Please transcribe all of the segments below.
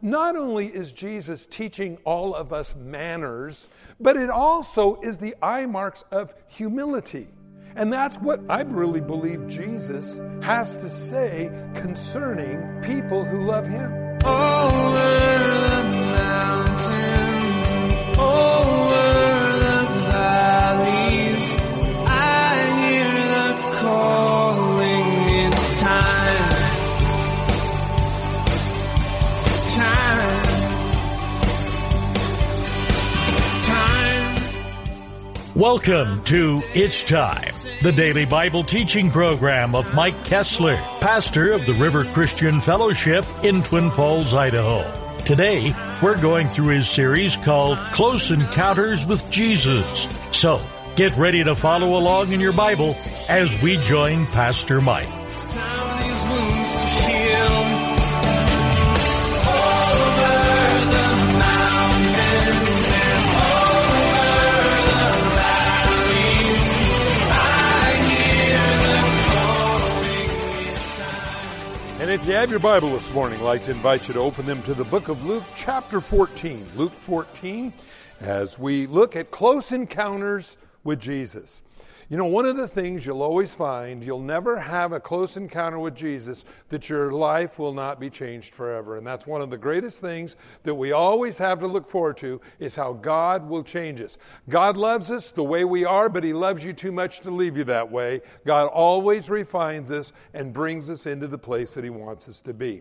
not only is Jesus teaching all of us manners, but it also is the eye marks of humility. And that's what I really believe Jesus has to say concerning people who love Him. Welcome to It's Time, the daily Bible teaching program of Mike Kestler, pastor of the River Christian Fellowship in Twin Falls, Idaho. Today, we're going through his series called Close Encounters with Jesus. So, get ready to follow along in your Bible as we join Pastor Mike. If you have your Bible this morning, I'd like to invite you to open them to the book of Luke, chapter 14. Luke 14, as we look at close encounters with Jesus. You know, one of the things you'll always find, you'll never have a close encounter with Jesus that your life will not be changed forever. And that's one of the greatest things that we always have to look forward to is how God will change us. God loves us the way we are, but He loves you too much to leave you that way. God always refines us and brings us into the place that He wants us to be.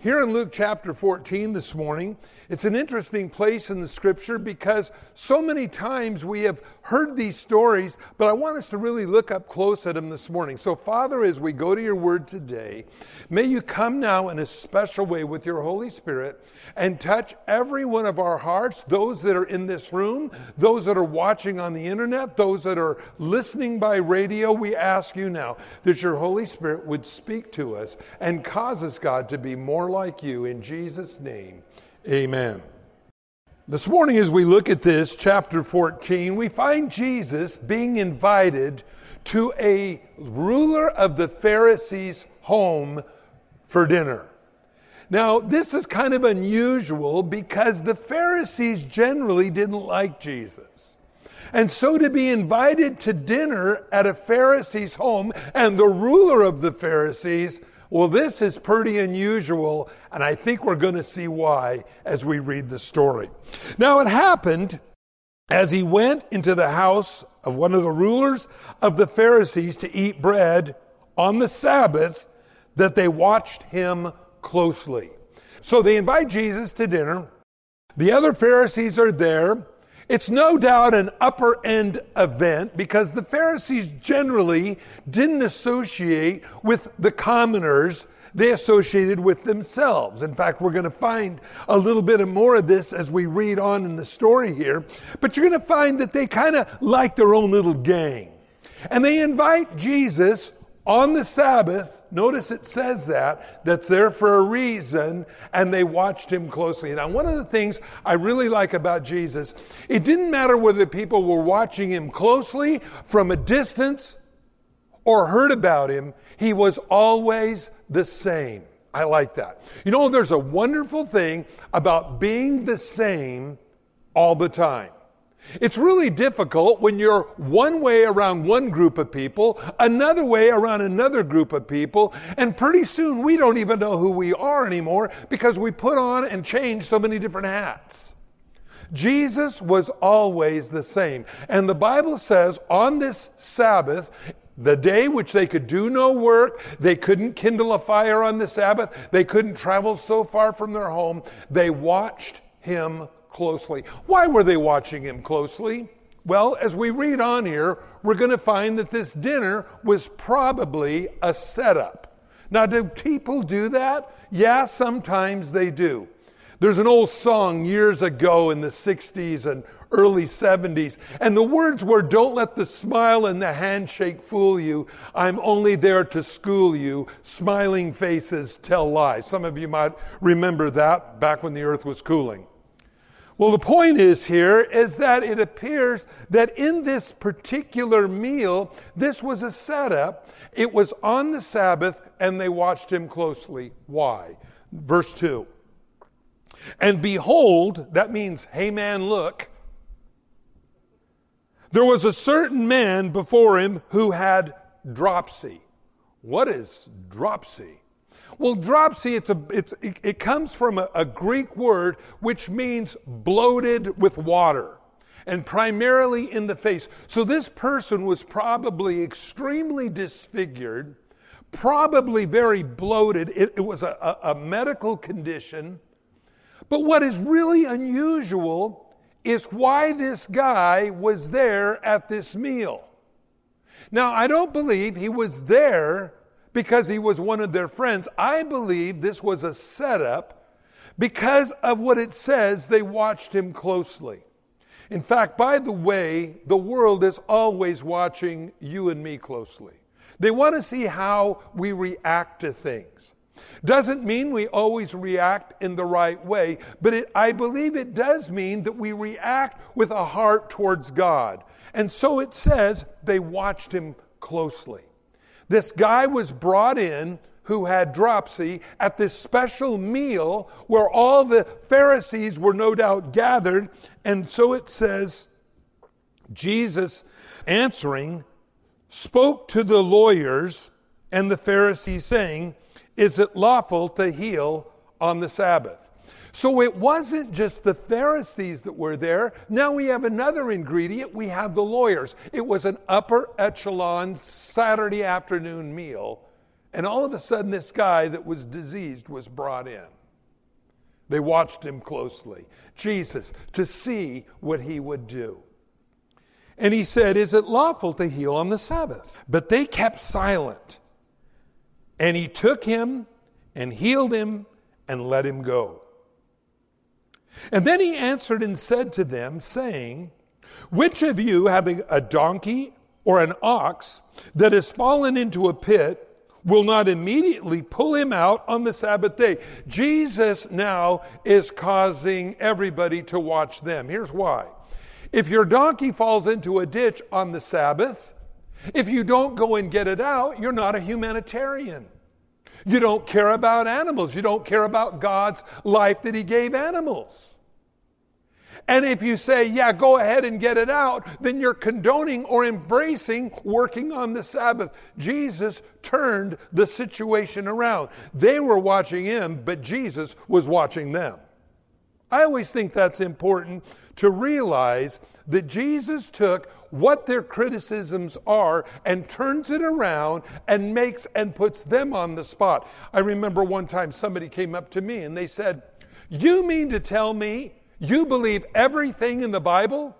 Here in Luke chapter 14 this morning, it's an interesting place in the scripture because so many times we have heard these stories, but I want us to really look up close at him this morning. So, Father, as we go to your word today, may you come now in a special way with your Holy Spirit and touch every one of our hearts, those that are in this room, those that are watching on the internet, those that are listening by radio. We ask you now that your Holy Spirit would speak to us and cause us, God, to be more like you. In Jesus' name, amen. This morning, as we look at this, chapter 14, we find Jesus being invited to a ruler of the Pharisees' home for dinner. Now, this is kind of unusual because the Pharisees generally didn't like Jesus. And so to be invited to dinner at a Pharisee's home and the ruler of the Pharisees, well, this is pretty unusual, and I think we're going to see why as we read the story. Now, it happened as he went into the house of one of the rulers of the Pharisees to eat bread on the Sabbath that they watched him closely. So they invite Jesus to dinner. The other Pharisees are there. It's no doubt an upper end event because the Pharisees generally didn't associate with the commoners. They associated with themselves. In fact, we're going to find a little bit of more of this as we read on in the story here. But you're going to find that they kind of like their own little gang. And they invite Jesus on the Sabbath. Notice it says that, that's there for a reason, and they watched him closely. Now, one of the things I really like about Jesus, it didn't matter whether people were watching him closely from a distance or heard about him, he was always the same. I like that. You know, there's a wonderful thing about being the same all the time. It's really difficult when you're one way around one group of people, another way around another group of people, and pretty soon we don't even know who we are anymore because we put on and change so many different hats. Jesus was always the same. And the Bible says on this Sabbath, the day which they could do no work, they couldn't kindle a fire on the Sabbath, they couldn't travel so far from their home, they watched him closely. Why were they watching him closely? Well, as we read on here, we're going to find that this dinner was probably a setup. Now, do people do that? Yeah, sometimes they do. There's an old song years ago in the 60s and early 70s, and the words were Don't let the smile and the handshake fool you. I'm only there to school you. Smiling faces tell lies. Some of you might remember that back when the earth was cooling. Well, the point is here is that it appears that in this particular meal, this was a setup. It was on the Sabbath, and they watched him closely. Why? Verse 2. And behold, that means, hey man, look. There was a certain man before him who had dropsy. What is dropsy? Well, dropsy, it's a, it's, it, comes from a, a Greek word which means bloated with water and primarily in the face. So this person was probably extremely disfigured, probably very bloated. It, it was a, a, a medical condition. But what is really unusual is why this guy was there at this meal. Now, I don't believe he was there because he was one of their friends. I believe this was a setup because of what it says they watched him closely. In fact, by the way, the world is always watching you and me closely. They want to see how we react to things. Doesn't mean we always react in the right way, but it, I believe it does mean that we react with a heart towards God. And so it says they watched him closely. This guy was brought in who had dropsy at this special meal where all the Pharisees were no doubt gathered. And so it says, Jesus answering spoke to the lawyers and the Pharisees, saying, Is it lawful to heal on the Sabbath? So it wasn't just the Pharisees that were there. Now we have another ingredient. We have the lawyers. It was an upper echelon Saturday afternoon meal. And all of a sudden, this guy that was diseased was brought in. They watched him closely, Jesus, to see what he would do. And he said, Is it lawful to heal on the Sabbath? But they kept silent. And he took him and healed him and let him go. And then he answered and said to them, saying, Which of you, having a donkey or an ox that has fallen into a pit, will not immediately pull him out on the Sabbath day? Jesus now is causing everybody to watch them. Here's why. If your donkey falls into a ditch on the Sabbath, if you don't go and get it out, you're not a humanitarian. You don't care about animals. You don't care about God's life that He gave animals. And if you say, yeah, go ahead and get it out, then you're condoning or embracing working on the Sabbath. Jesus turned the situation around. They were watching him, but Jesus was watching them. I always think that's important to realize that Jesus took what their criticisms are and turns it around and makes and puts them on the spot. I remember one time somebody came up to me and they said, You mean to tell me you believe everything in the Bible?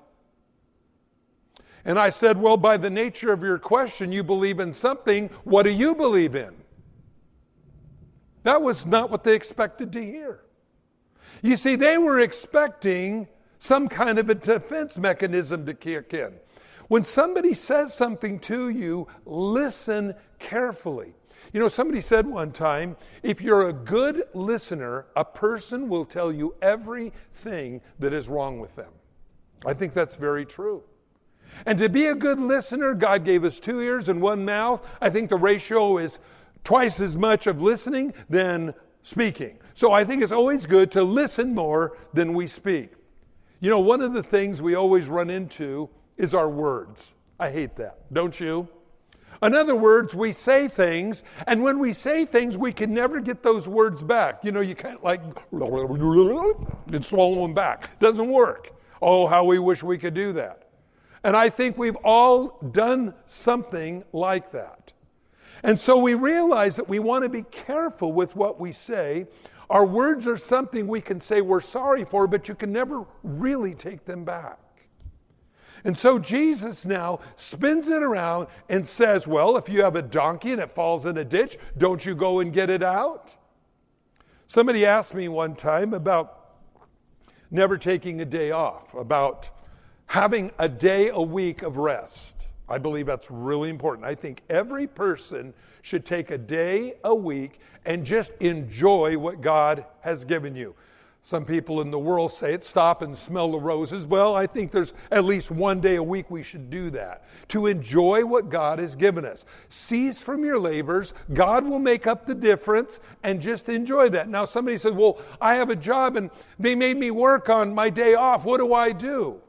And I said, Well, by the nature of your question, you believe in something. What do you believe in? That was not what they expected to hear. You see, they were expecting some kind of a defense mechanism to kick in. When somebody says something to you, listen carefully. You know, somebody said one time if you're a good listener, a person will tell you everything that is wrong with them. I think that's very true. And to be a good listener, God gave us two ears and one mouth. I think the ratio is twice as much of listening than speaking. So I think it's always good to listen more than we speak. You know, one of the things we always run into is our words. I hate that, don't you? In other words, we say things, and when we say things, we can never get those words back. You know, you can't like and swallow them back. Doesn't work. Oh, how we wish we could do that. And I think we've all done something like that. And so we realize that we want to be careful with what we say. Our words are something we can say we're sorry for, but you can never really take them back. And so Jesus now spins it around and says, Well, if you have a donkey and it falls in a ditch, don't you go and get it out? Somebody asked me one time about never taking a day off, about having a day a week of rest. I believe that's really important. I think every person should take a day a week and just enjoy what God has given you. Some people in the world say it, stop and smell the roses. Well, I think there's at least one day a week we should do that to enjoy what God has given us. Cease from your labors. God will make up the difference and just enjoy that. Now, somebody says, Well, I have a job and they made me work on my day off. What do I do?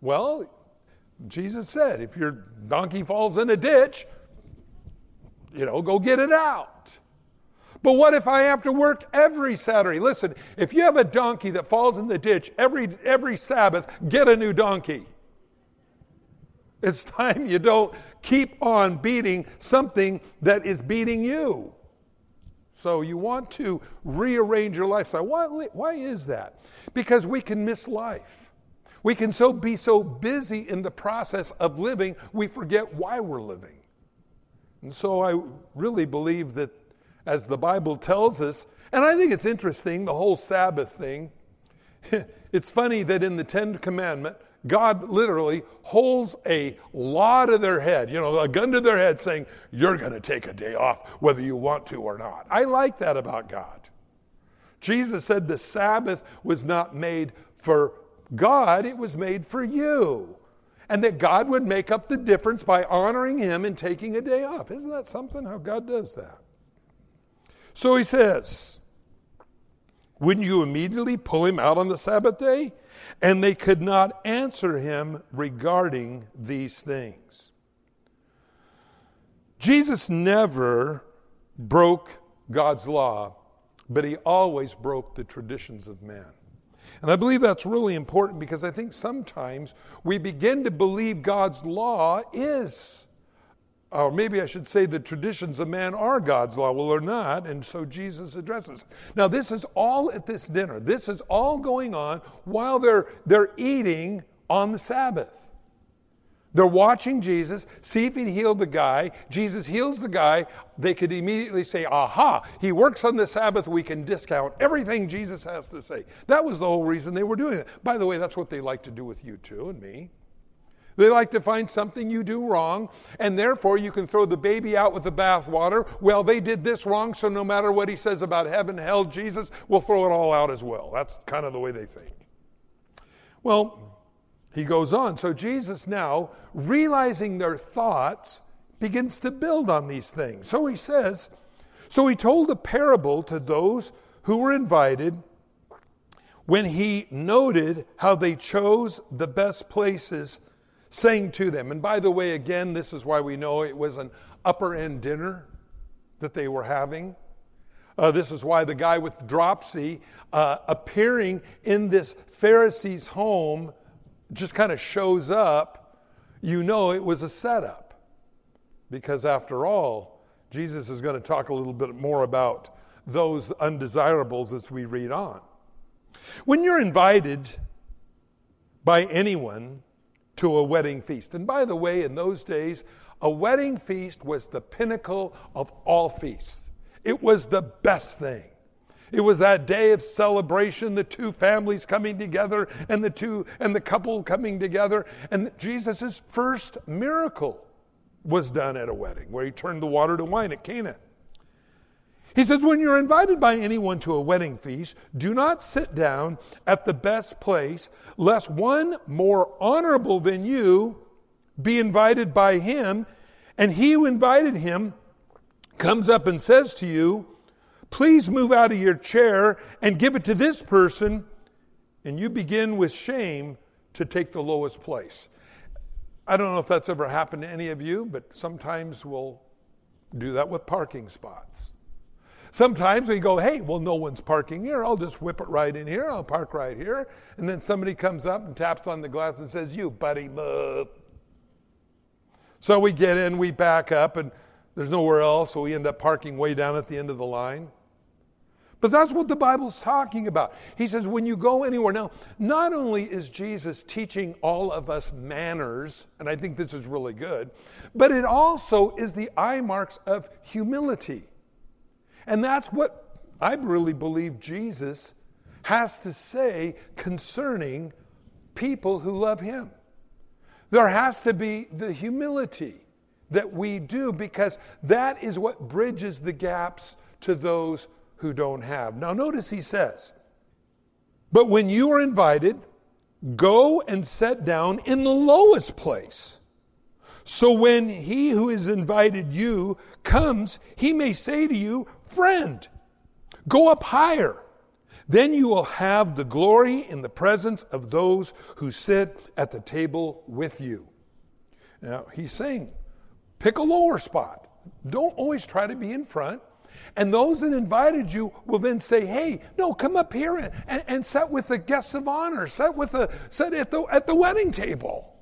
Well, Jesus said, if your donkey falls in a ditch, you know, go get it out. But what if I have to work every Saturday? Listen, if you have a donkey that falls in the ditch every, every Sabbath, get a new donkey. It's time you don't keep on beating something that is beating you. So you want to rearrange your lifestyle. Why, why is that? Because we can miss life. We can so be so busy in the process of living, we forget why we're living. And so I really believe that as the Bible tells us. And I think it's interesting, the whole Sabbath thing. it's funny that in the Ten Commandment, God literally holds a law to their head, you know, a gun to their head saying, You're going to take a day off whether you want to or not. I like that about God. Jesus said the Sabbath was not made for God, it was made for you. And that God would make up the difference by honoring Him and taking a day off. Isn't that something how God does that? So he says, Wouldn't you immediately pull him out on the Sabbath day? And they could not answer him regarding these things. Jesus never broke God's law, but he always broke the traditions of man. And I believe that's really important because I think sometimes we begin to believe God's law is or maybe I should say the traditions of man are God's law. Well, they're not, and so Jesus addresses. Now, this is all at this dinner. This is all going on while they're they're eating on the Sabbath. They're watching Jesus, see if he healed the guy. Jesus heals the guy. They could immediately say, aha, he works on the Sabbath. We can discount everything Jesus has to say. That was the whole reason they were doing it. By the way, that's what they like to do with you too and me. They like to find something you do wrong, and therefore you can throw the baby out with the bathwater. Well, they did this wrong, so no matter what he says about heaven, hell, Jesus, we'll throw it all out as well. That's kind of the way they think. Well, he goes on. So Jesus now, realizing their thoughts, begins to build on these things. So he says, So he told a parable to those who were invited when he noted how they chose the best places saying to them, and by the way, again, this is why we know it was an upper end dinner that they were having. Uh, this is why the guy with dropsy uh, appearing in this Pharisee's home just kind of shows up. You know it was a setup. Because after all, Jesus is going to talk a little bit more about those undesirables as we read on. When you're invited by anyone to a wedding feast. And by the way, in those days, a wedding feast was the pinnacle of all feasts. It was the best thing. It was that day of celebration, the two families coming together and the two and the couple coming together. And Jesus' first miracle was done at a wedding where he turned the water to wine at Cana. He says, When you're invited by anyone to a wedding feast, do not sit down at the best place, lest one more honorable than you be invited by him, and he who invited him comes up and says to you, Please move out of your chair and give it to this person, and you begin with shame to take the lowest place. I don't know if that's ever happened to any of you, but sometimes we'll do that with parking spots. Sometimes we go, hey, well, no one's parking here. I'll just whip it right in here. I'll park right here. And then somebody comes up and taps on the glass and says, you, buddy, move. So we get in, we back up, and there's nowhere else, so we end up parking way down at the end of the line. But that's what the Bible's talking about. He says, when you go anywhere. Now, not only is Jesus teaching all of us manners, and I think this is really good, but it also is the eye marks of humility. And that's what I really believe Jesus has to say concerning people who love Him. There has to be the humility that we do because that is what bridges the gaps to those who don't have. Now, notice he says, But when you are invited, go and sit down in the lowest place. So when he who has invited you comes, he may say to you, Friend, go up higher. Then you will have the glory in the presence of those who sit at the table with you. Now, he's saying, pick a lower spot. Don't always try to be in front. And those that invited you will then say, hey, no, come up here and, and, and sit with the guests of honor, sit, with the, sit at, the, at the wedding table.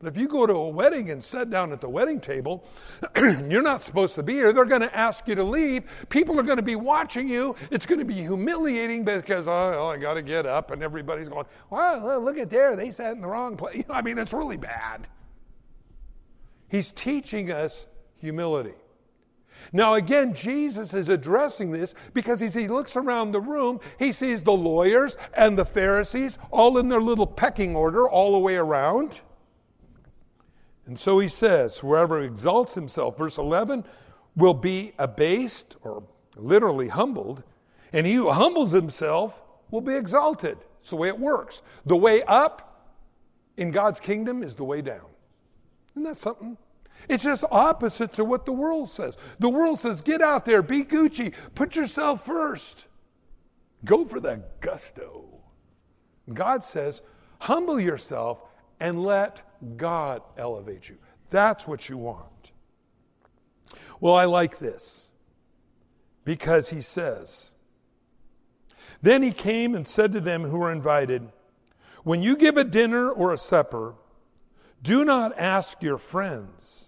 But if you go to a wedding and sit down at the wedding table, you're not supposed to be here. They're going to ask you to leave. People are going to be watching you. It's going to be humiliating because, oh, I got to get up, and everybody's going, well, look at there. They sat in the wrong place. I mean, it's really bad. He's teaching us humility. Now, again, Jesus is addressing this because as he looks around the room, he sees the lawyers and the Pharisees all in their little pecking order all the way around. And so he says, whoever exalts himself, verse 11, will be abased or literally humbled, and he who humbles himself will be exalted. It's the way it works. The way up in God's kingdom is the way down. Isn't that something? It's just opposite to what the world says. The world says, get out there, be Gucci, put yourself first, go for the gusto. God says, humble yourself and let God elevate you. That's what you want. Well, I like this because he says, Then he came and said to them who were invited, When you give a dinner or a supper, do not ask your friends,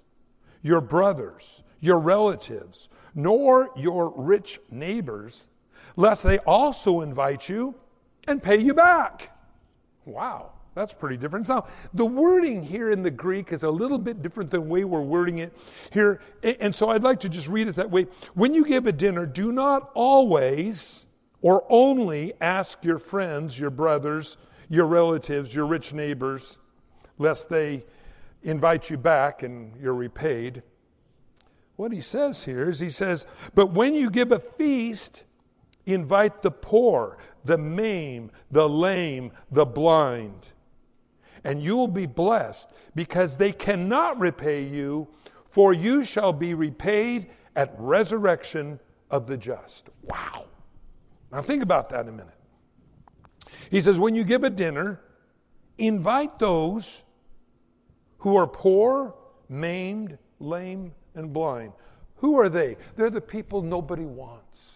your brothers, your relatives, nor your rich neighbors, lest they also invite you and pay you back. Wow. That's pretty different. Now, the wording here in the Greek is a little bit different than the way we're wording it here. And so I'd like to just read it that way. When you give a dinner, do not always or only ask your friends, your brothers, your relatives, your rich neighbors, lest they invite you back and you're repaid. What he says here is he says, But when you give a feast, invite the poor, the maimed, the lame, the blind and you will be blessed because they cannot repay you, for you shall be repaid at resurrection of the just. Wow. Now think about that a minute. He says, when you give a dinner, invite those who are poor, maimed, lame, and blind. Who are they? They're the people nobody wants.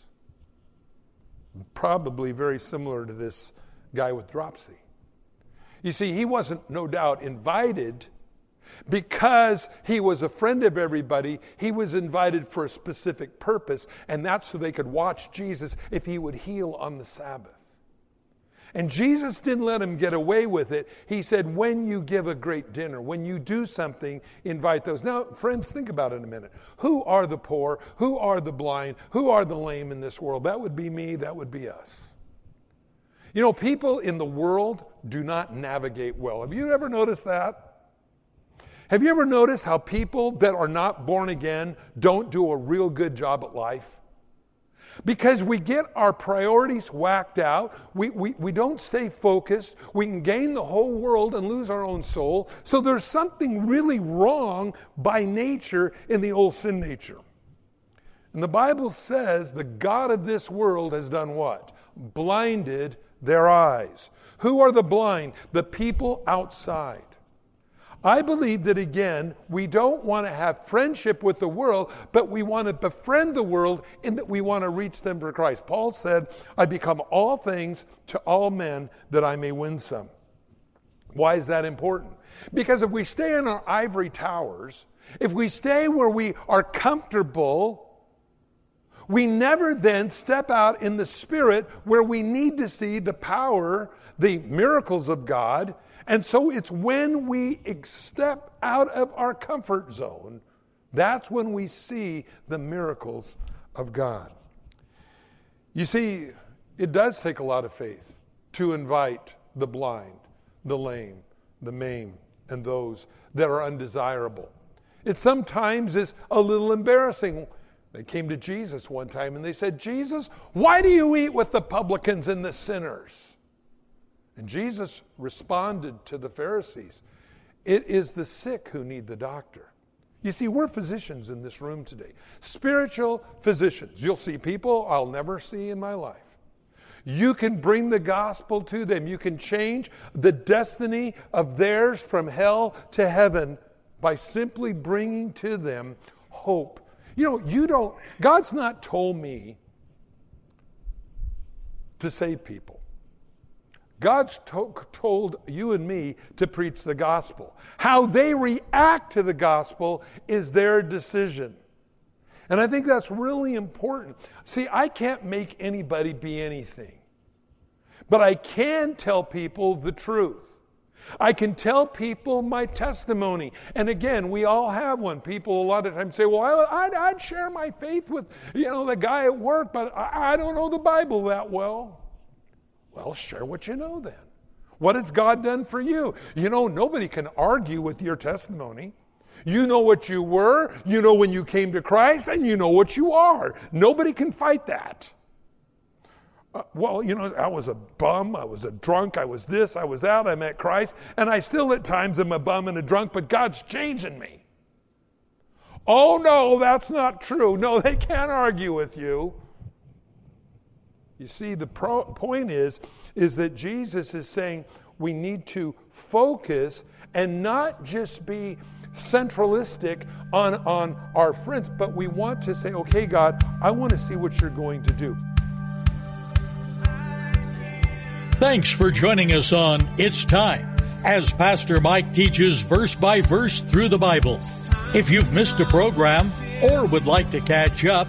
Probably very similar to this guy with dropsy. You see, he wasn't, no doubt, invited because he was a friend of everybody. He was invited for a specific purpose, and that's so they could watch Jesus if he would heal on the Sabbath. And Jesus didn't let him get away with it. He said, When you give a great dinner, when you do something, invite those. Now, friends, think about it a minute. Who are the poor? Who are the blind? Who are the lame in this world? That would be me, that would be us. You know, people in the world do not navigate well. Have you ever noticed that? Have you ever noticed how people that are not born again don't do a real good job at life? Because we get our priorities whacked out, we, we, we don't stay focused, we can gain the whole world and lose our own soul. So there's something really wrong by nature in the old sin nature. And the Bible says the God of this world has done what? Blinded their eyes. Who are the blind? The people outside. I believe that again, we don't want to have friendship with the world, but we want to befriend the world in that we want to reach them for Christ. Paul said, I become all things to all men that I may win some. Why is that important? Because if we stay in our ivory towers, if we stay where we are comfortable, we never then step out in the Spirit where we need to see the power, the miracles of God. And so it's when we step out of our comfort zone, that's when we see the miracles of God. You see, it does take a lot of faith to invite the blind, the lame, the maimed, and those that are undesirable. It sometimes is a little embarrassing They came to Jesus one time and they said, Jesus, why do you eat with the publicans and the sinners? And Jesus responded to the Pharisees, It is the sick who need the doctor. You see, we're physicians in this room today, spiritual physicians. You'll see people I'll never see in my life. You can bring the gospel to them. You can change the destiny of theirs from hell to heaven by simply bringing to them hope. You know, you don't, God's not told me to save people. God's to- told you and me to preach the gospel. How they react to the gospel is their decision. And I think that's really important. See, I can't make anybody be anything, but I can tell people the truth. I can tell people my testimony. And again, we all have one. People a lot of times say, well, I'd, I'd share my faith with, you know, the guy at work, but I, I don't know the Bible that well. Well, share what you know then. What has God done for you? You know, nobody can argue with your testimony. You know what you were, you know when you came to Christ, and you know what you are. Nobody can fight that. Uh, well, you know, I was a bum, I was a drunk, I was this, I was that, I met Christ, and I still at times am a bum and a drunk, but God's changing me. Oh, no, that's not true. No, they can't argue with you. You see, the pro- point is, is that Jesus is saying we need to focus and not just be centralistic on, on our friends, but we want to say, okay, God, I want to see what you're going to do. Thanks for joining us on It's Time as Pastor Mike teaches verse by verse through the Bible. If you've missed a program or would like to catch up,